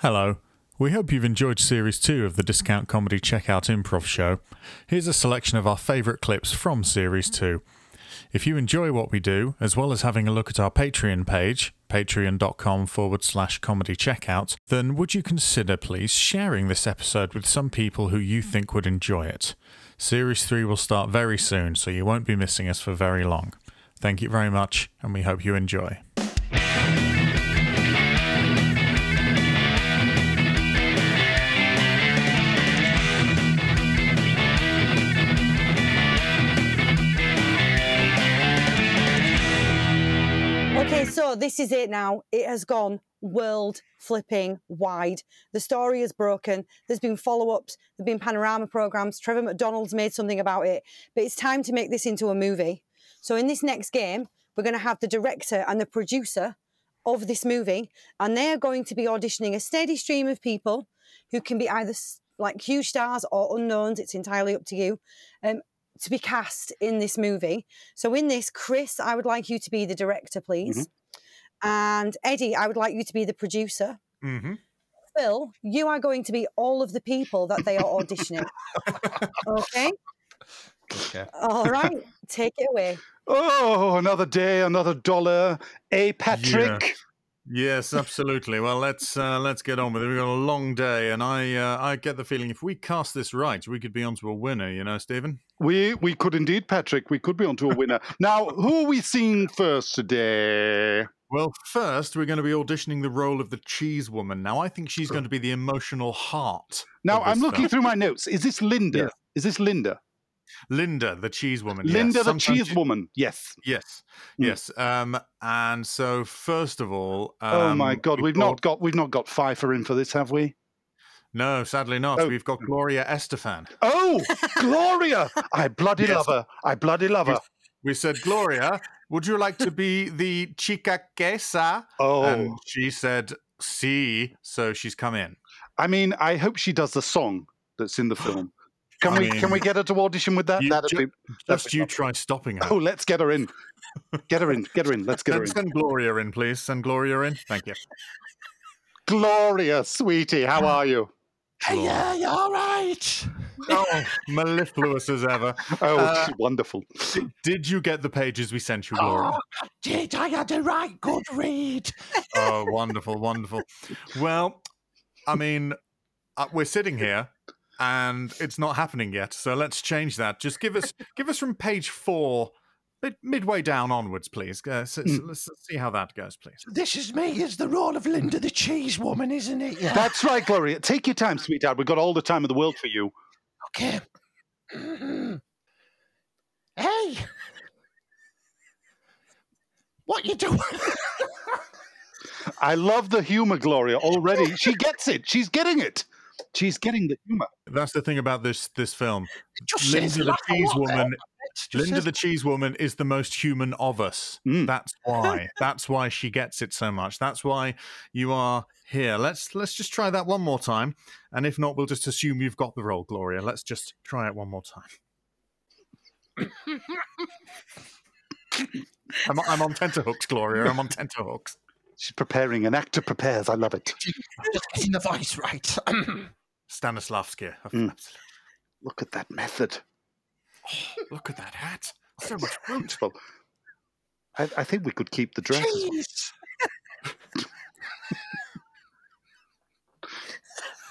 Hello. We hope you've enjoyed Series 2 of the Discount Comedy Checkout Improv Show. Here's a selection of our favourite clips from Series 2. If you enjoy what we do, as well as having a look at our Patreon page, patreon.com forward slash comedy checkout, then would you consider, please, sharing this episode with some people who you think would enjoy it? Series 3 will start very soon, so you won't be missing us for very long. Thank you very much, and we hope you enjoy. so this is it now. It has gone world flipping wide. The story is broken. There's been follow ups, there've been panorama programs. Trevor McDonald's made something about it, but it's time to make this into a movie. So, in this next game, we're going to have the director and the producer of this movie, and they are going to be auditioning a steady stream of people who can be either like huge stars or unknowns. It's entirely up to you. Um, to be cast in this movie. So, in this, Chris, I would like you to be the director, please. And Eddie, I would like you to be the producer. Mm-hmm. Phil, you are going to be all of the people that they are auditioning. okay? Okay. All right. Take it away. Oh, another day, another dollar. A Patrick. Yes, absolutely. Well, let's uh, let's get on with it. We've got a long day, and I uh, I get the feeling if we cast this right, we could be onto a winner. You know, Stephen. We we could indeed, Patrick. We could be onto a winner. now, who are we seeing first today? Well, first we're going to be auditioning the role of the cheese woman. Now, I think she's going to be the emotional heart. Now, I'm looking film. through my notes. Is this Linda? Yes. Is this Linda? Linda, the cheese woman. yes. Linda, the Sometimes cheese she- woman. Yes. Yes, Mm. yes. Um, and so first of all, um, oh my God, we we've not got we've not got Pfeiffer in for this, have we? No, sadly not. Oh. We've got Gloria Estefan. Oh, Gloria! I bloody Yes. love her. I bloody love her. We said, Gloria, would you like to be the chica quesa? Oh, And she said, "See." So she's come in. I mean, I hope she does the song that's in the film. Can I we can we get her to audition with that? That'd ju- be, Just you try stopping her. Oh, let's get her in. Get her in. Get her in. Let's get her in. send Gloria in, please. Send Gloria in. Thank you. Gloria, sweetie, how are you? Hey, yeah, you're all right? Oh, mellifluous as ever. Oh, Uh, wonderful. Did, you get the pages we sent you, Gloria? Oh, I did. I had a right good read. Oh, wonderful, wonderful. Well, I mean, uh, we're sitting here and it's not happening yet. So let's change that. Just give us give us from page four, mid, midway down onwards, please. Uh, so, so let's see how that goes, please. This is me as the role of Linda the cheese woman, isn't it? Yeah. That's right, Gloria. Take your time, sweetheart. We've got all the time in the world for you. Okay. hey. What you doing? I love the humor, Gloria, already. She gets it. She's getting it. She's getting the humor. That's the thing about this this film. Just Linda the laugh cheese lot there. woman. It's just Linda says- the cheese woman is the most human of us. Mm. That's why. That's why she gets it so much. That's why you are here. Let's let's just try that one more time. And if not, we'll just assume you've got the role, Gloria. Let's just try it one more time. I'm, I'm on tenterhooks, Gloria. I'm on tenterhooks. She's preparing. An actor prepares. I love it. just getting the voice right. Stanislavski. Mm. Look at that method. Look at that hat. So much fruit. Beautiful. I, I think we could keep the dress. as well. Cheese.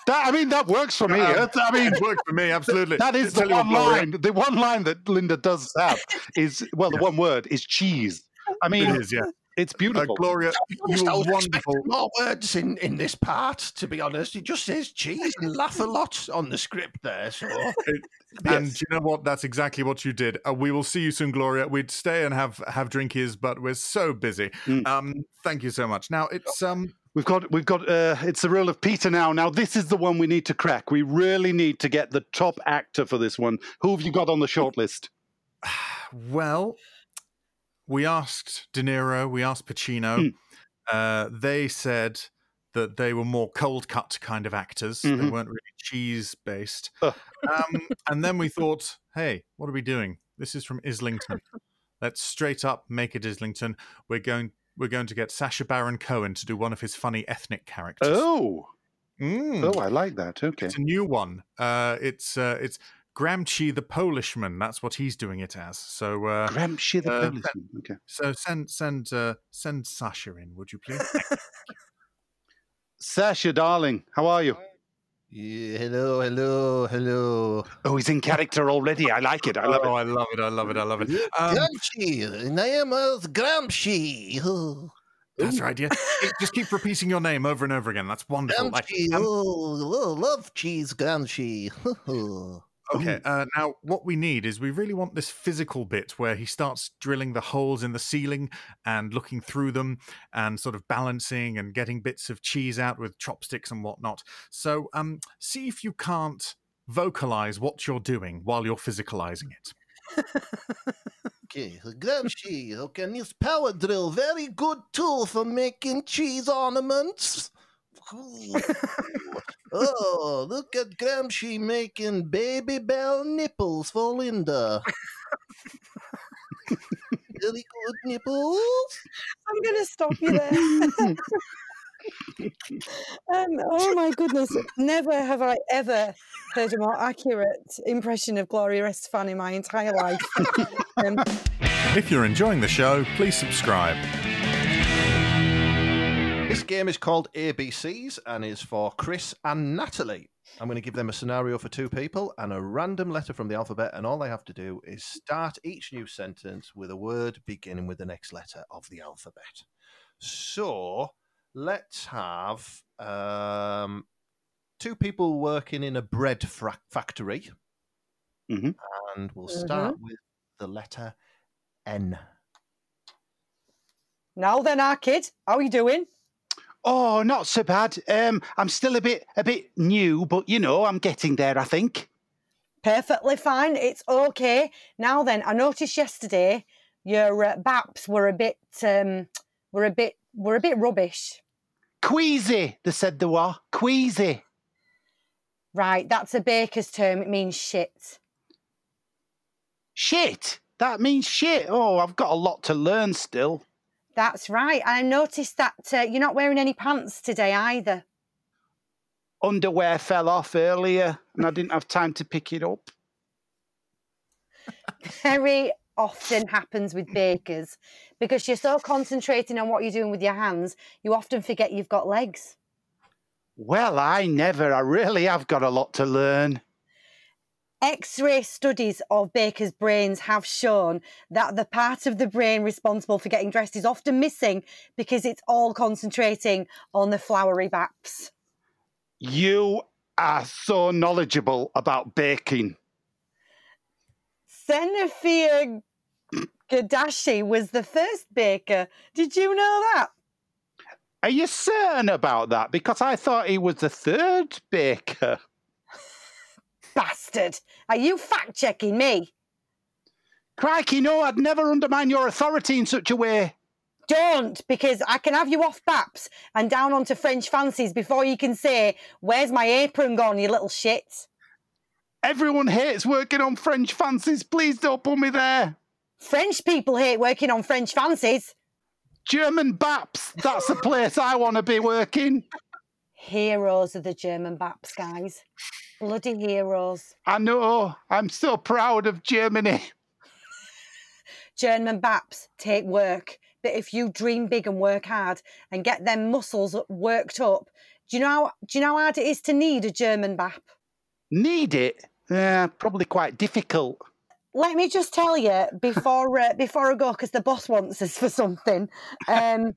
That, I mean, that works for me. Um, That's- I mean, It worked for me, absolutely. that is the Tell you what, one line. The one line that Linda does have is well, the one word is cheese. I mean, It is, yeah. It's Uh, beautiful. Gloria, you I were wonderful. more words in, in this part, to be honest. It just says cheese and laugh a lot on the script there. So And you know what? That's exactly what you did. Uh, we will see you soon, Gloria. We'd stay and have have drinkies, but we're so busy. Mm. Um, thank you so much. Now it's um, We've got, we've got. Uh, it's the role of Peter now. Now this is the one we need to crack. We really need to get the top actor for this one. Who have you got on the shortlist? well, we asked De Niro, we asked Pacino. Uh, they said that they were more cold cut kind of actors. They Mhm. weren't really cheese based. Um, and then we thought, hey, what are we doing? This is from Islington. Let's straight up make it Islington. We're going. We're going to get Sacha Baron Cohen to do one of his funny ethnic characters. Oh, Mm. Oh, I like that. Okay. It's a new one. Uh, it's uh, it's Gramsci the Polishman. That's what he's doing it as. So uh, Gramsci the uh, policeman. Okay. so send send uh, send Sacha in, would you please? Sacha, darling, how are you? Yeah, hello, hello, hello. Oh, he's in character already. I like it. I love oh, it. I love it. I love it. I love it. Um, Gramsci, and I am a Gramsci. Oh, that's right. Yeah, just keep repeating your name over and over again. That's wonderful. Like, Gramsci, um, oh, oh, love cheese, Gramsci. Okay, uh, now what we need is we really want this physical bit where he starts drilling the holes in the ceiling and looking through them and sort of balancing and getting bits of cheese out with chopsticks and whatnot. So, um, see if you can't vocalize what you're doing while you're physicalizing it. Okay, Gramsci, okay, this power drill, very good tool for making cheese ornaments. Ooh. oh, look at Gramsci making Babybel nipples for Linda. very good nipples. I'm going to stop you there. um, oh my goodness. Never have I ever heard a more accurate impression of Gloria Estefan in my entire life. um, If you're enjoying the show, please subscribe. This game is called ABCs and is for Chris and Natalie. I'm going to give them a scenario for two people and a random letter from the alphabet, and all they have to do is start each new sentence with a word beginning with the next letter of the alphabet. So let's have um, two people working in a bread fra- factory, Mhm. and we'll start with the letter N. now then, our kid, how are you doing? Oh, not so bad. Um, I'm still a bit a bit new, but you know, I'm getting there. I think. Perfectly fine. It's okay. Now then, I noticed yesterday your uh, baps were a bit, um, were a bit, were a bit rubbish. Queasy, they said they were. Queasy. Right, that's a baker's term. It means shit. Shit. That means shit. Oh, I've got a lot to learn still. That's right. I noticed that uh, you're not wearing any pants today either. Underwear fell off earlier, and I didn't have time to pick it up. Very often happens with bakers because you're so concentrating on what you're doing with your hands, you often forget you've got legs. Well, I never. I really have got a lot to learn. X ray studies of bakers' brains have shown that the part of the brain responsible for getting dressed is often missing because it's all concentrating on the flowery baps. You are so knowledgeable about baking. Senefia Gadashi was the first baker. Did you know that? Are you certain about that? Because I thought he was the third baker. Bastard. Are you fact checking me? Crikey, no, I'd never undermine your authority in such a way. Don't, because I can have you off baps and down onto French fancies before you can say, Where's my apron gone, you little shit? Everyone hates working on French fancies. Please don't put me there. French people hate working on French fancies. German Baps, that's the place I want to be working. Heroes of the German baps, guys. Bloody heroes. I know, I'm so proud of Germany. German baps take work, but if you dream big and work hard and get them muscles worked up, do you know how, do you know how hard it is to need a German bap? Need it? Yeah, probably quite difficult. let me just tell you before uh, before I go, because the boss wants us for something. Um,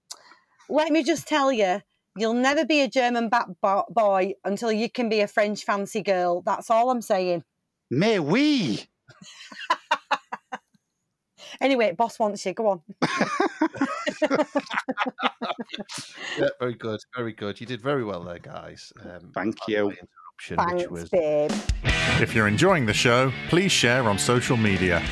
let me just tell you, you'll never be a German bat boy until you can be a French fancy girl. That's all I'm saying. Mais oui. Anyway, boss wants you. Go on. Yeah, very good, very good. You did very well there, guys. Um, Thank you. my Interruption, which Thanks, was babe. If you're enjoying the show, please share on social media.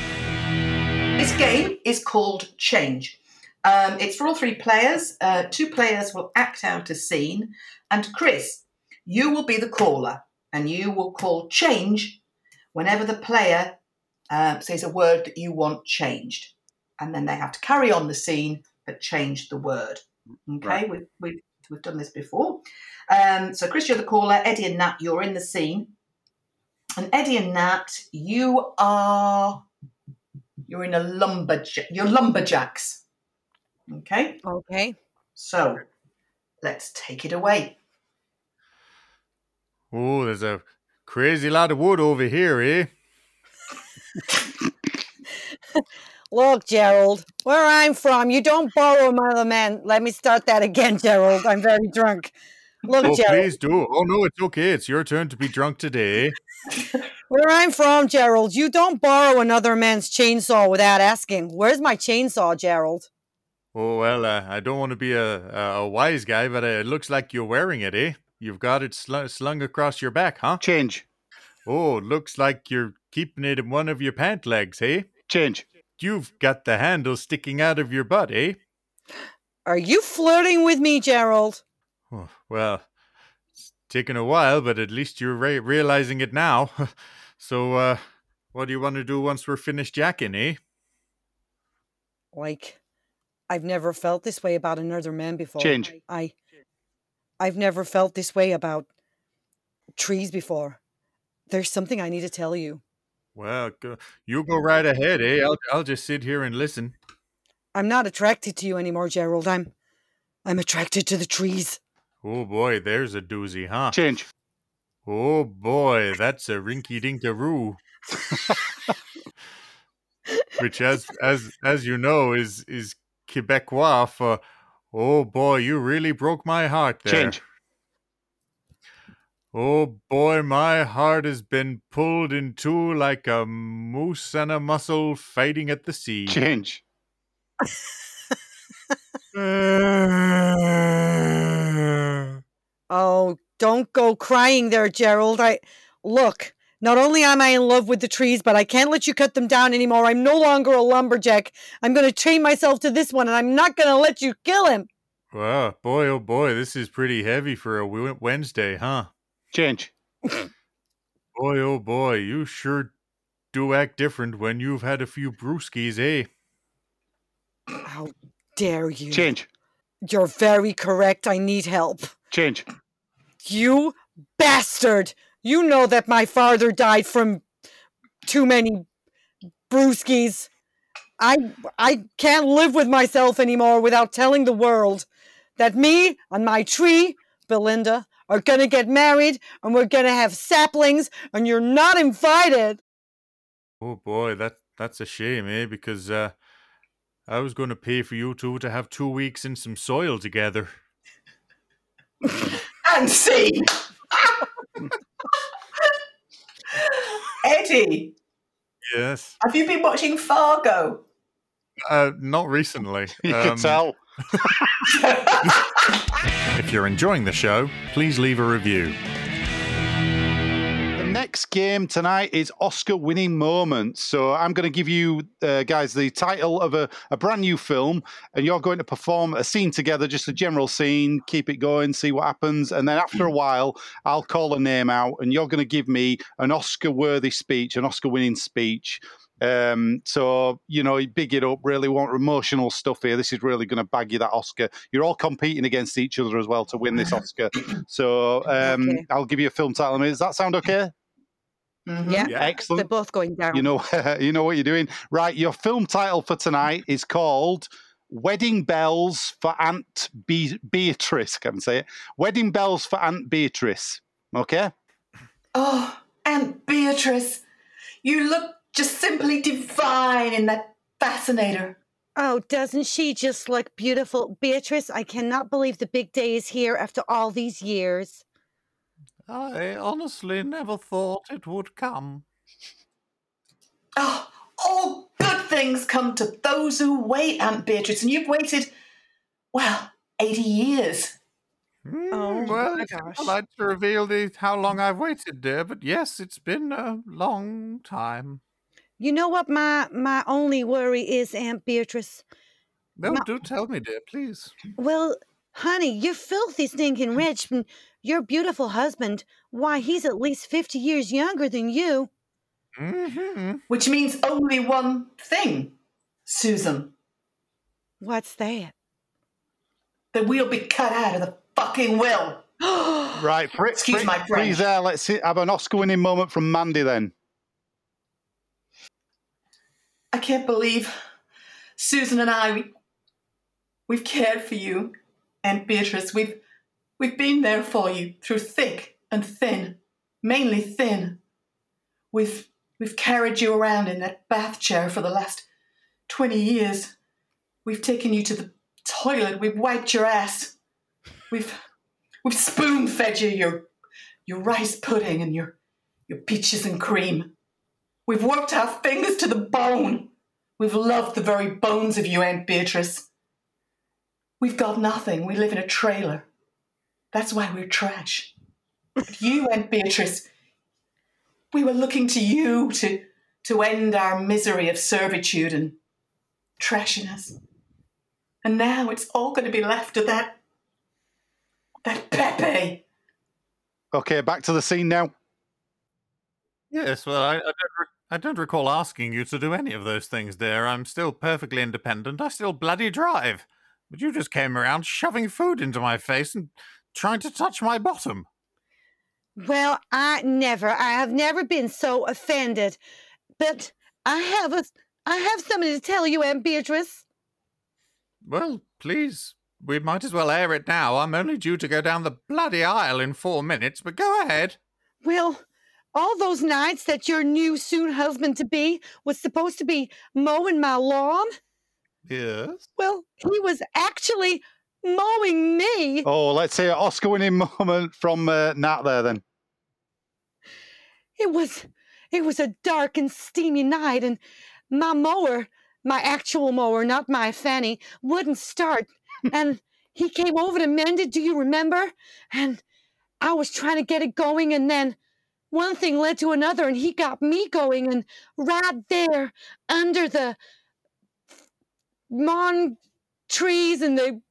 This game is called Change. Um, it's for all three players. Uh, two players will act out a scene, and Chris, you will be the caller, and you will call change whenever the player uh, says a word that you want changed, and then they have to carry on the scene but change the word. Okay, Right. we've, we've We've done this before. Um, so, Chris, you're the caller. Eddie and Nat, you're in the scene. And Eddie and Nat, you are you're in a lumberjack. You're lumberjacks. Okay. Okay. So, let's take it away. Oh, there's a crazy lot of wood over here, eh? Look, Gerald, where I'm from, you don't borrow another man. Let me start that again, Gerald. I'm very drunk. Look, Oh, Gerald, please do. Oh, no, it's okay. It's your turn to be drunk today. where I'm from, Gerald, you don't borrow another man's chainsaw without asking. Where's my chainsaw, Gerald? Oh, well, uh, I don't want to be a, a, a wise guy, but uh, it looks like you're wearing it, eh? You've got it sl- slung across your back, huh? Change. Oh, looks like you're keeping it in one of your pant legs, eh? Change. You've got the handle sticking out of your butt, eh? Are you flirting with me, Gerald? Oh, well, it's taken a while, but at least you're re- realizing it now. so, uh, what do you want to do once we're finished jacking, eh? Like, I've never felt this way about another man before. Change. I, I've never felt this way about trees before. There's something I need to tell you. Well, go, you go right ahead, eh? I'll, I'll just sit here and listen. I'm not attracted to you anymore, Gerald. I'm, I'm attracted to the trees. Oh boy, there's a doozy, huh? Change. Oh boy, that's a rinky dinkaroo. Which, as as as you know, is is Quebecois for "Oh boy, you really broke my heart there." Change. Oh boy, my heart has been pulled in two like a moose and a mussel fighting at the sea. Change. Oh, don't go crying there, Gerald. I look. Not only am I in love with the trees, but I can't let you cut them down anymore. I'm no longer a lumberjack. I'm going to chain myself to this one, and I'm not going to let you kill him. Wow, boy, oh boy, this is pretty heavy for a Wednesday, huh? Change. Boy, oh boy, you sure do act different when you've had a few brewskis, eh? How dare you? Change. You're very correct. I need help. Change. You bastard! You know that my father died from too many brewskis. I I can't live with myself anymore without telling the world that me and my tree, Belinda, are gonna get married and we're gonna have saplings and you're not invited. Oh boy, that that's a shame, eh? Because uh, I was going to pay for you two to have two weeks in some soil together. And see. Eddie, Yes. have you been watching Fargo? Uh, not recently. You Um, can tell. If you're enjoying the show, please leave a review. Next game tonight is Oscar winning moments. So I'm going to give you uh, guys the title of a, a brand new film, and you're going to perform a scene together, just a general scene, keep it going, see what happens. And then after a while, I'll call a name out, and you're going to give me an Oscar worthy speech, an Oscar winning speech. Um, so you know, big it up. Really want emotional stuff here. This is really going to bag you that Oscar. You're all competing against each other as well to win this Oscar. So um, Okay. I'll give you a film title. Does that sound okay? Mhm. Yeah, Yeah. they're both going down. You know, you know what you're doing, right? Your film title for tonight is called "Wedding Bells for Aunt Be- Beatrice." Can I say it? Wedding Bells for Aunt Beatrice. Okay. Oh, Aunt Beatrice, you look just simply divine in that fascinator. Oh, doesn't she just look beautiful? Beatrice, I cannot believe the big day is here after all these years. I honestly never thought it would come. Oh, all good things come to those who wait, Aunt Beatrice, and you've waited, well, 80 years. Hmm, oh, well, my it's gosh. impolite to reveal the, how long I've waited, dear, but yes, it's been a long time. You know what my my only worry is, Aunt Beatrice? No, Ma- do tell me, dear, please. Well, honey, you're filthy stinking rich, and your beautiful husband, why, he's at least 50 years younger than you. Mm-hmm. Which means only one thing, Susan, What's that? that we'll be cut out of the fucking will. Right, fr- Excuse fr- my French. freeze there. Let's see, have an Oscar-winning moment from Mandy then. I can't believe Susan and I, we, we've cared for you, and Beatrice. We've, we've been there for you through thick and thin, mainly thin. We've, we've carried you around in that bath chair for the last 20 years. We've taken you to the toilet. We've wiped your ass. We've, we've spoon fed you your, your rice pudding and your, your peaches and cream. We've worked our fingers to the bone. We've loved the very bones of you, Aunt Beatrice. We've got nothing. We live in a trailer. That's why we're trash. But you, and Beatrice, we were looking to you to, to end our misery of servitude and trashiness. And now it's all going to be left to that. that Pepe. Okay, back to the scene now. Yes, well, I, I, don't re- I don't recall asking you to do any of those things, dear. I'm still perfectly independent. I still bloody drive. But you just came around shoving food into my face and trying to touch my bottom. Well, I never, I have never been so offended. But I have a, I have something to tell you, Aunt Beatrice. Well, please, we might as well air it now. I'm only due to go down the bloody aisle in four minutes, but go ahead. Well, all those nights that your new soon husband to be was supposed to be mowing my lawn, Yes. well, he was actually mowing me. Oh, let's hear an Oscar-winning moment from uh, Nat there then. It was it was a dark and steamy night and my mower, my actual mower, not my fanny, wouldn't start. and he came over to mend it, do you remember? And I was trying to get it going and then one thing led to another and he got me going and right there under the mon trees and the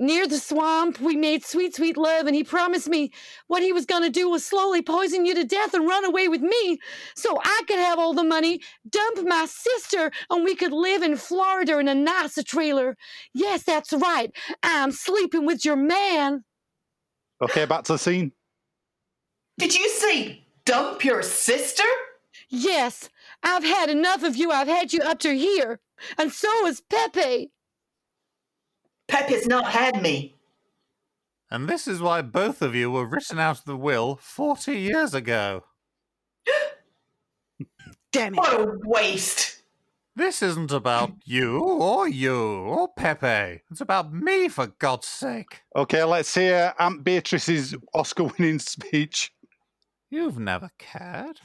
near the swamp we made sweet sweet love and he promised me what he was going to do was slowly poison you to death and run away with me so I could have all the money, dump my sister, and we could live in Florida in a NASA trailer. Yes, that's right. I'm sleeping with your man. Okay, back to the scene. Did you say dump your sister? Yes, I've had enough of you. I've had you up to here. And so has Pepe. Pepe's not had me. And this is why both of you were written out of the will 40 years ago. Damn it. What a waste. This isn't about you or you or Pepe. It's about me, for God's sake. Okay, let's hear Aunt Beatrice's Oscar-winning speech. You've never cared.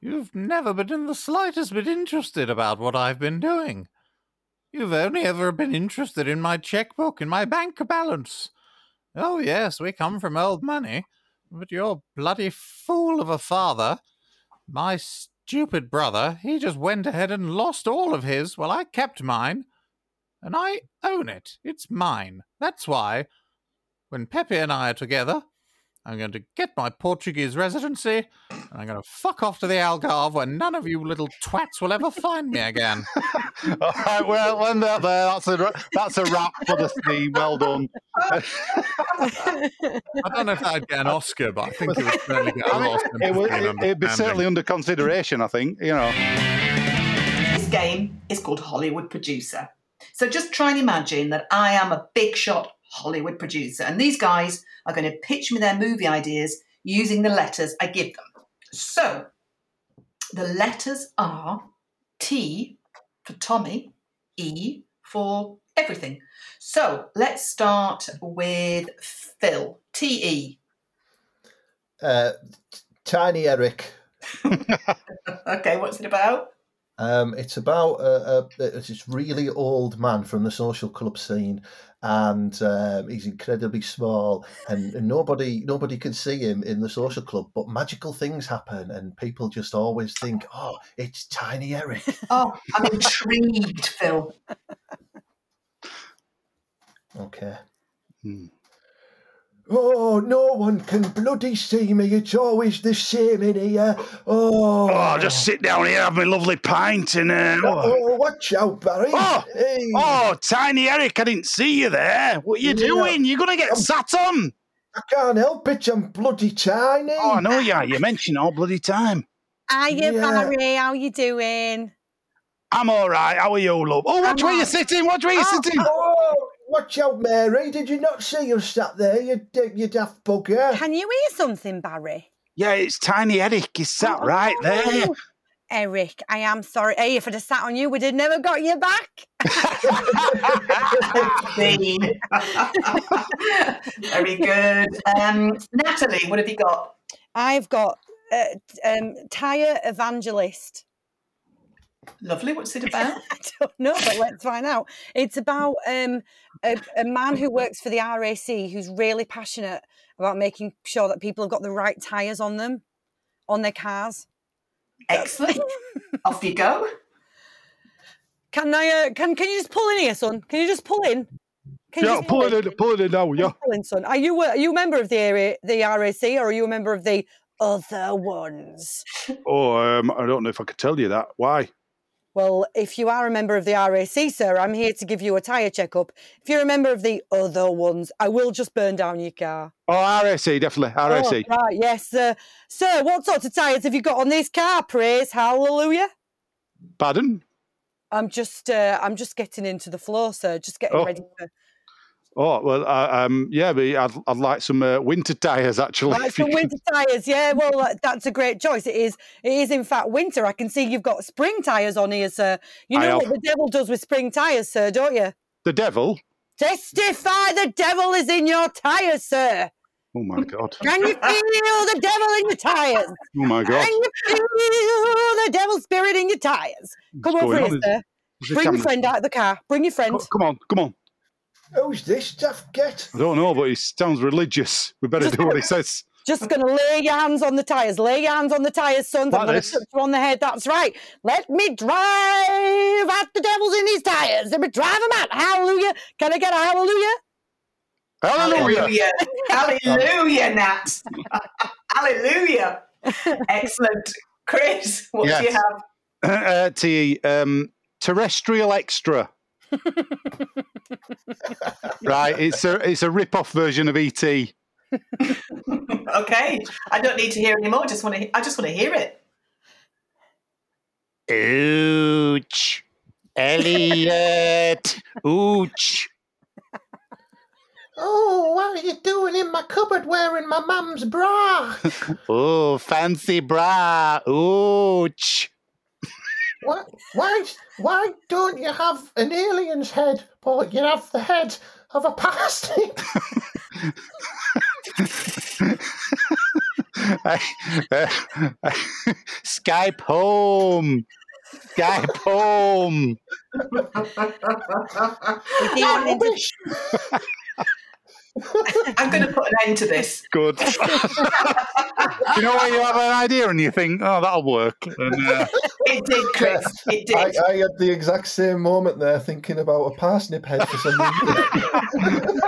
You've never been in the slightest bit interested about what I've been doing. You've only ever been interested in my checkbook and my bank balance. Oh, yes, we come from old money, but your bloody fool of a father, my stupid brother, he just went ahead and lost all of his while I kept mine. And I own it. It's mine. That's why, when Pepe and I are together, I'm going to get my Portuguese residency, and I'm going to fuck off to the Algarve where none of you little twats will ever find me again. All right, well, when they're there, that's a that's a wrap for the scene. Well done. I don't know if I'd get an Oscar, but I think it would certainly get a I mean, lot of it would, it, it'd be certainly under consideration. I think you know. This game is called Hollywood Producer. So just try and imagine that I am a big shot Hollywood producer, and these guys are going to pitch me their movie ideas using the letters I give them. So the letters are T for Tommy, E for everything. So let's start with Phil. T E. Uh, Tiny Eric. Okay, what's it about? Um, it's about uh, uh, it's this really old man from the social club scene, and um, he's incredibly small, and, and nobody nobody can see him in the social club. But magical things happen, and people just always think, "Oh, it's Tiny Eric." Oh, I'm intrigued, Phil. Okay. Hmm. Oh, no one can bloody see me. It's always the same in here. Oh, Oh, just sit down here, have my lovely pint, and uh, oh. Oh, watch out, Barry. Oh, Hey. oh, tiny Eric, I didn't see you there. What are you Yeah. doing? You're gonna get sat on. I can't help it. I'm bloody tiny. Oh, I know you. are. You mention all bloody time. Hiya, Yeah. Barry. How you doing? I'm all right. How are you, love? Oh, watch I'm where you're sitting. Watch where you're Oh, sitting. Oh, watch out, Mary. Did you not see you sat there, you, you daft bugger? Can you hear something, Barry? Yeah, it's tiny Eric. He's sat right there. Oh, Eric, I am sorry. Hey, if I'd have sat on you, we'd have never got you back. Dean. Very good. Um, Natalie, what have you got? I've got uh, um, Tyre Evangelist. Lovely. What's it about? I don't know, but let's find out. It's about um, a, a man who works for the RAC who's really passionate about making sure that people have got the right tyres on them, on their cars. Excellent. Off you go. Can I? Uh, can Can you just pull in here, son? Can you just pull in? Can Yeah, just pull it in, pull it in now, yeah. Pull in, son. Are you a, are you a member of the area, the RAC, or are you a member of the other ones? Oh, um, I don't know if I could tell you that. Why? Well, if you are a member of the RAC, sir, I'm here to give you a tyre checkup. If you're a member of the other ones, I will just burn down your car. Oh, RAC, definitely. RAC. Oh, right, yes, sir. Sir, what sorts of tyres have you got on this car? Praise, hallelujah. Pardon? I'm just, uh, I'm just getting into the floor, sir. Just getting Oh. ready for Oh, well, uh, um, yeah, but I'd, I'd like some uh, winter tyres, actually. Like some winter tyres, yeah. Well, that's a great choice. It is. It is in fact winter. I can see you've got spring tyres on here, sir. You know what the devil does with spring tyres, sir, don't you? the devil? Testify the devil is in your tyres, sir. Oh, my God. Can you feel the devil in your tyres? Oh, my God. Can you feel the devil spirit in your tyres? Come What's over here, on? sir. Bring your camera- friend out of the car. Bring your friend. Come on, come on. Who's this daft get? I don't know, but he sounds religious. We better do what he says. Just going to lay your hands on the tyres. Lay your hands on the tyres, sons. I'm going to this? touch you on the head. That's right. Let me drive out the devils in these tyres. Let me drive them out. Hallelujah. Can I get a hallelujah? Hallelujah. Hallelujah. Hallelujah, Nat. Hallelujah. Excellent. Chris, what do you Yes. have? Uh, T, um, terrestrial extra. Right, it's a it's a rip-off version of ET. Okay. I don't need to hear any more. Just want to I just want to hear it. Ooch, Elliot, ooch. Oh, what are you doing in my cupboard wearing my mum's bra? Oh, fancy bra, ooch. What? Why? Why don't you have an alien's head, but you have the head of a parsnip? Skype home, Skype home. I wish. I'm going to put an end to this. Good. you know when you have an idea and you think, oh, that'll work. And, uh, It did, Chris. It did. I, I had the exact same moment there, thinking about a parsnip head for some reason.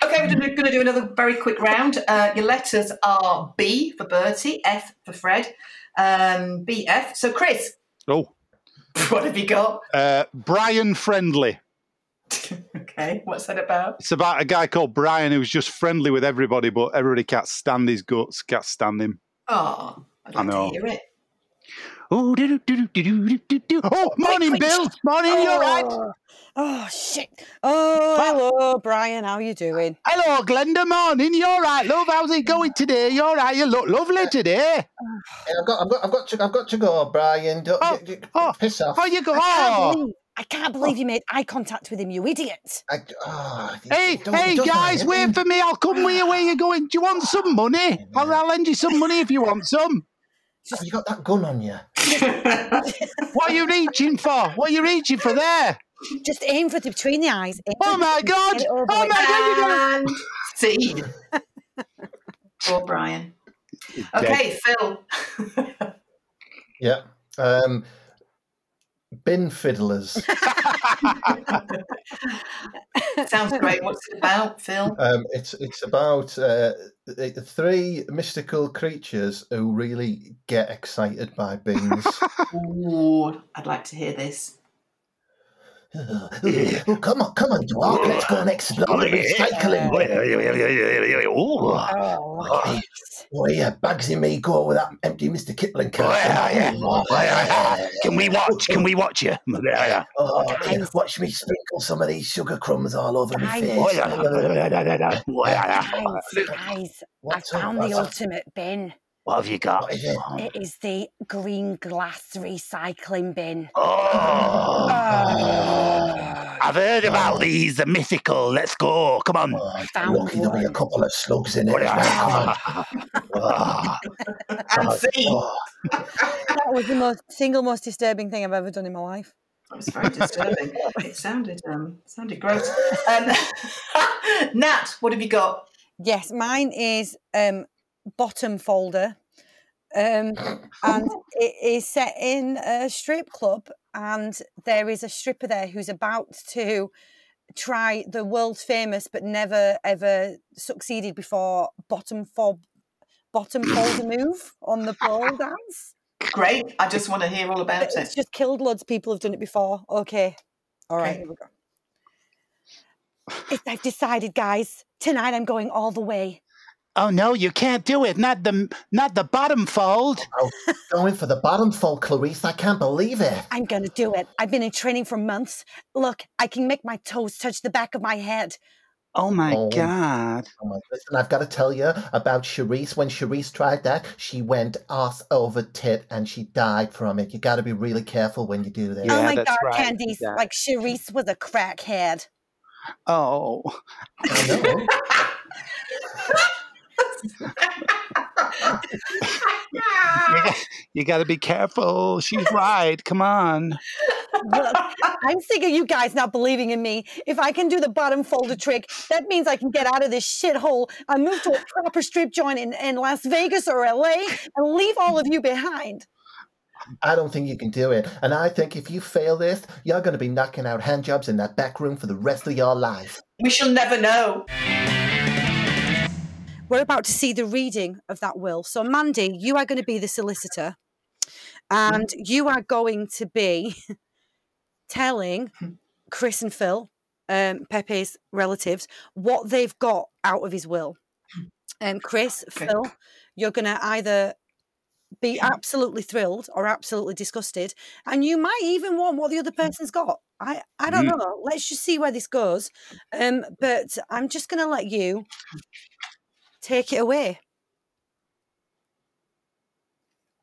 Okay, we're going to do another very quick round. Uh, your letters are B for Bertie, F for Fred, um, BF. So, Chris, oh, what have you got? uh, Brian Friendly. Okay, what's that about? It's about a guy called Brian who's just friendly with everybody, but everybody can't stand his guts, can't stand him. Oh, I'd I like to hear it. Oh, do, do, do, do, do, do, do. oh morning, quick. Bill. Morning, you all right? Oh, oh, shit. Oh, hello, Brian. How you doing? Hello, Glenda. Morning. You all right, love? How's it going today? You all right? You look lovely uh, today. I've got, I've got, I've got to, I've got to go, Brian. Don't, Oh, you- you- oh, piss off. Oh, you go? I can't, Oh. Believe, I can't believe you made eye contact with him, you idiot. I, oh, Hey, don't- hey, doesn't guys, matter. wait for me. I'll come with you. Where you going? Do you want some money? I'll, I'll lend you some money if you want some. Have you got that gun on you? What are you reaching for? What are you reaching for there? Just aim for the, between the eyes. Aim Oh my God! Get it over Oh with. my God! you got it. and scene. Poor Brian. Okay, Phil. Yeah. Um, bin fiddlers. Sounds great. What's it about, Phil? Um, it's it's about uh, three mystical creatures who really get excited by beans. Ooh, I'd like to hear this. Oh, come on, come on, Dwarf, let's go and explore the recycling. Oh, Okay. Oh yeah, Bugsy me go with that empty Mr. Kipling can. Oh, can we watch? Can we watch you? Oh, Guys. watch me sprinkle some of these sugar crumbs all over my Guys. face. Oh, guys, guys, I found the ultimate bin. What have you got? What is it? It is the green glass recycling bin. Oh, Oh, I've heard about these. The mythical. Let's go. Come on. Oh, Found lucky there'll be a couple of slugs in it. as well. And see. Oh, that was the most single most disturbing thing I've ever done in my life. That was very disturbing. it sounded um sounded gross. Um, Nat, what have you got? Yes, mine is um, bottom folder, um, and it is set in a strip club, and there is a stripper there who's about to try the world famous but never ever succeeded before bottom fob bottom folder move on the pole dance. Great. I just want to hear all about It's it. just killed loads of people who've done it before. Okay, all right, Okay. here we go. If I've decided, guys, tonight I'm going all the way. Oh no, you can't do it. Not the not the bottom fold. Oh, going for the bottom fold, Clarice. I can't believe it. I'm going to do it. I've been in training for months. Look, I can make my toes touch the back of my head. Oh my Oh. god. Oh my, listen, I've got to tell you about Charisse. When Charisse tried that, she went ass over tit and she died from it. You got to be really careful when you do that. Yeah, oh my God, right, Candice, yeah. like Charisse was a crackhead. Oh. I know. You got to be careful. She's right. Come on. Look, I'm sick of you guys not believing in me. If I can do the bottom folder trick, that means I can get out of this shithole I move to a proper strip joint in, in Las Vegas or LA and leave all of you behind. I don't think you can do it. And I think if you fail this, you're going to be knocking out hand jobs in that back room for the rest of your life. We shall never know. We're about to see the reading of that will. So, Mandy, you are going to be the solicitor, and you are going to be telling Chris and Phil, um, Pepe's relatives, what they've got out of his will. Um, Chris, Okay. Phil, you're going to either be absolutely thrilled or absolutely disgusted, and you might even want what the other person's got. I, I don't Mm. know. Let's just see where this goes. Um, but I'm just going to let you take it away.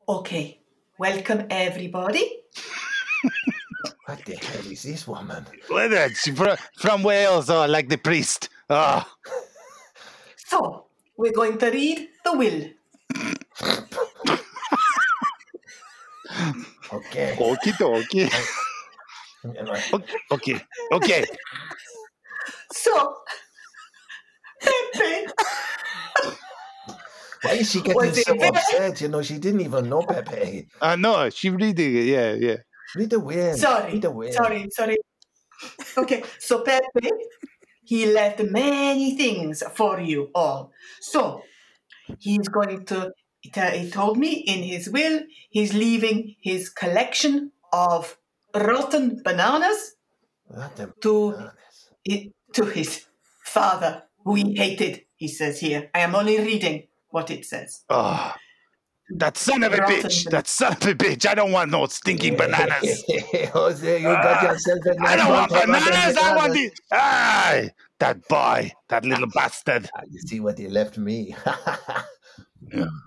Okay. Welcome everybody. What the hell is this woman? Well, that's fr- from Wales, or like the priest. Oh. So we're going to read the will. Okay. Okie dokie. Okay. Okay. So Pepe Why is she getting so upset? You know, she didn't even know Pepe. Uh, no, she reading it. Yeah, yeah. Read the will. Sorry, Read the will. sorry, sorry. Okay, so Pepe, he left many things for you all. So he's going to. He told me in his will he's leaving his collection of rotten bananas the to bananas? to his father, who he hated. He says here. I am only reading what it says. Oh, that son of a Rotten bitch. banana. That son of a bitch. I don't want no stinking bananas. Jose, you got Ah, yourself a I nice don't want one for Madame bananas. I want the. Aye, that boy, that little bastard. Ah, You see what he left me.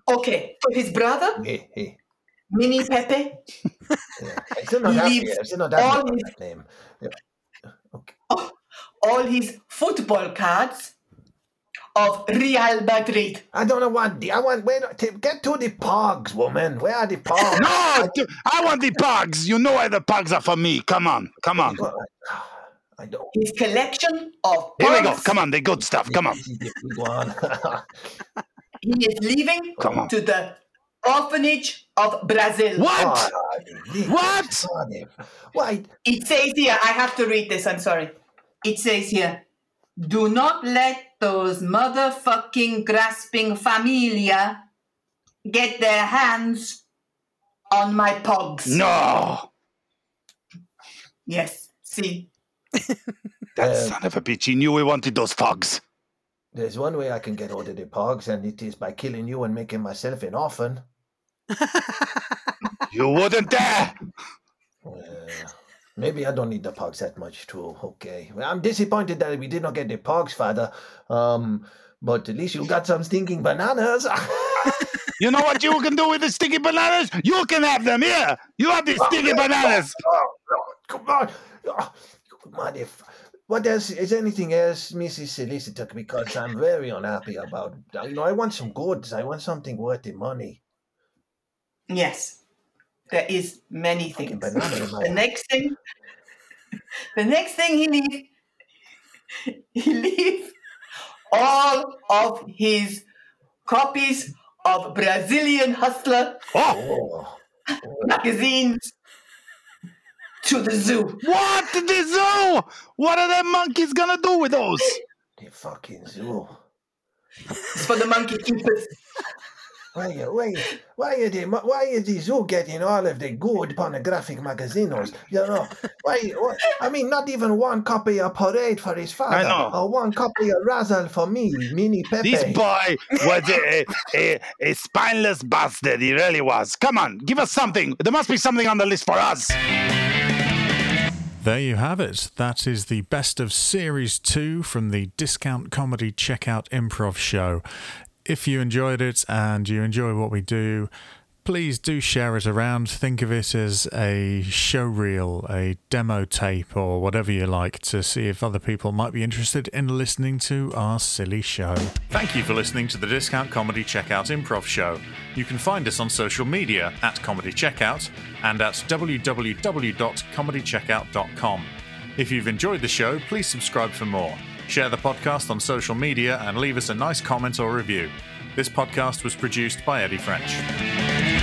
Okay, to his brother, Hey, hey. Mini Pepe, Yeah. Is it not He that, leaves yeah, not all name, his- name? Yeah. Okay. all his football cards of Real Madrid. I don't know what the, I want. Wait, to get to the pogs, woman. Where are the pogs? No, d- I want the pugs. You know why the pugs are for me. Come on, come on. I don't. His collection of Here we go. Come on, the good stuff. Come on. This is the big one. he is leaving Come on. to the orphanage of Brazil. What? Oh, What? Cardiff. Why? It says here, I have to read this, I'm sorry. It says here, Do not let those motherfucking grasping familia get their hands on my pogs. No, Yes, see. that Uh, son of a bitch. He knew we wanted those pogs. There's one way I can get hold of the pogs, and it is by killing you and making myself an orphan. You wouldn't dare. Maybe I don't need the pogs that much too. Okay. Well, I'm disappointed that we did not get the pogs, Father. Um, but at least you got some stinking bananas. You know what you can do with the sticky bananas? You can have them here. You have these sticky bananas. Oh, oh, come on. Oh, come on. If what else is anything else, Mrs. Solicitor? Because I'm very unhappy about. You know, I want some goods. I want something worth the money. Yes. There is many things. banana in my The next thing the next thing he leave he leave all of his copies of Brazilian Hustler Oh, magazines to the zoo. what the zoo? What are them monkeys gonna do with those? the fucking zoo. It's for the monkey keepers. Why, you- why, why are the why are the zoo getting all of the good pornographic magazines? You know, why, why? I mean, not even one copy of Parade for his father, know. or one copy of Razzle for me, Mini Pepe. This boy was a, a, a spineless bastard. He really was. Come on, give us something. There must be something on the list for us. There you have it. That is the best of Series 2 from the Discount Comedy Checkout Improv Show. If you enjoyed it and you enjoy what we do, please do share it around. Think of it as a show reel, a demo tape, or whatever you like to see if other people might be interested in listening to our silly show. Thank you for listening to the Discount Comedy Checkout Improv Show. You can find us on social media at Comedy Checkout and at www.comedycheckout.com. If you've enjoyed the show, please subscribe for more. Share the podcast on social media and leave us a nice comment or review. This podcast was produced by Eddie French.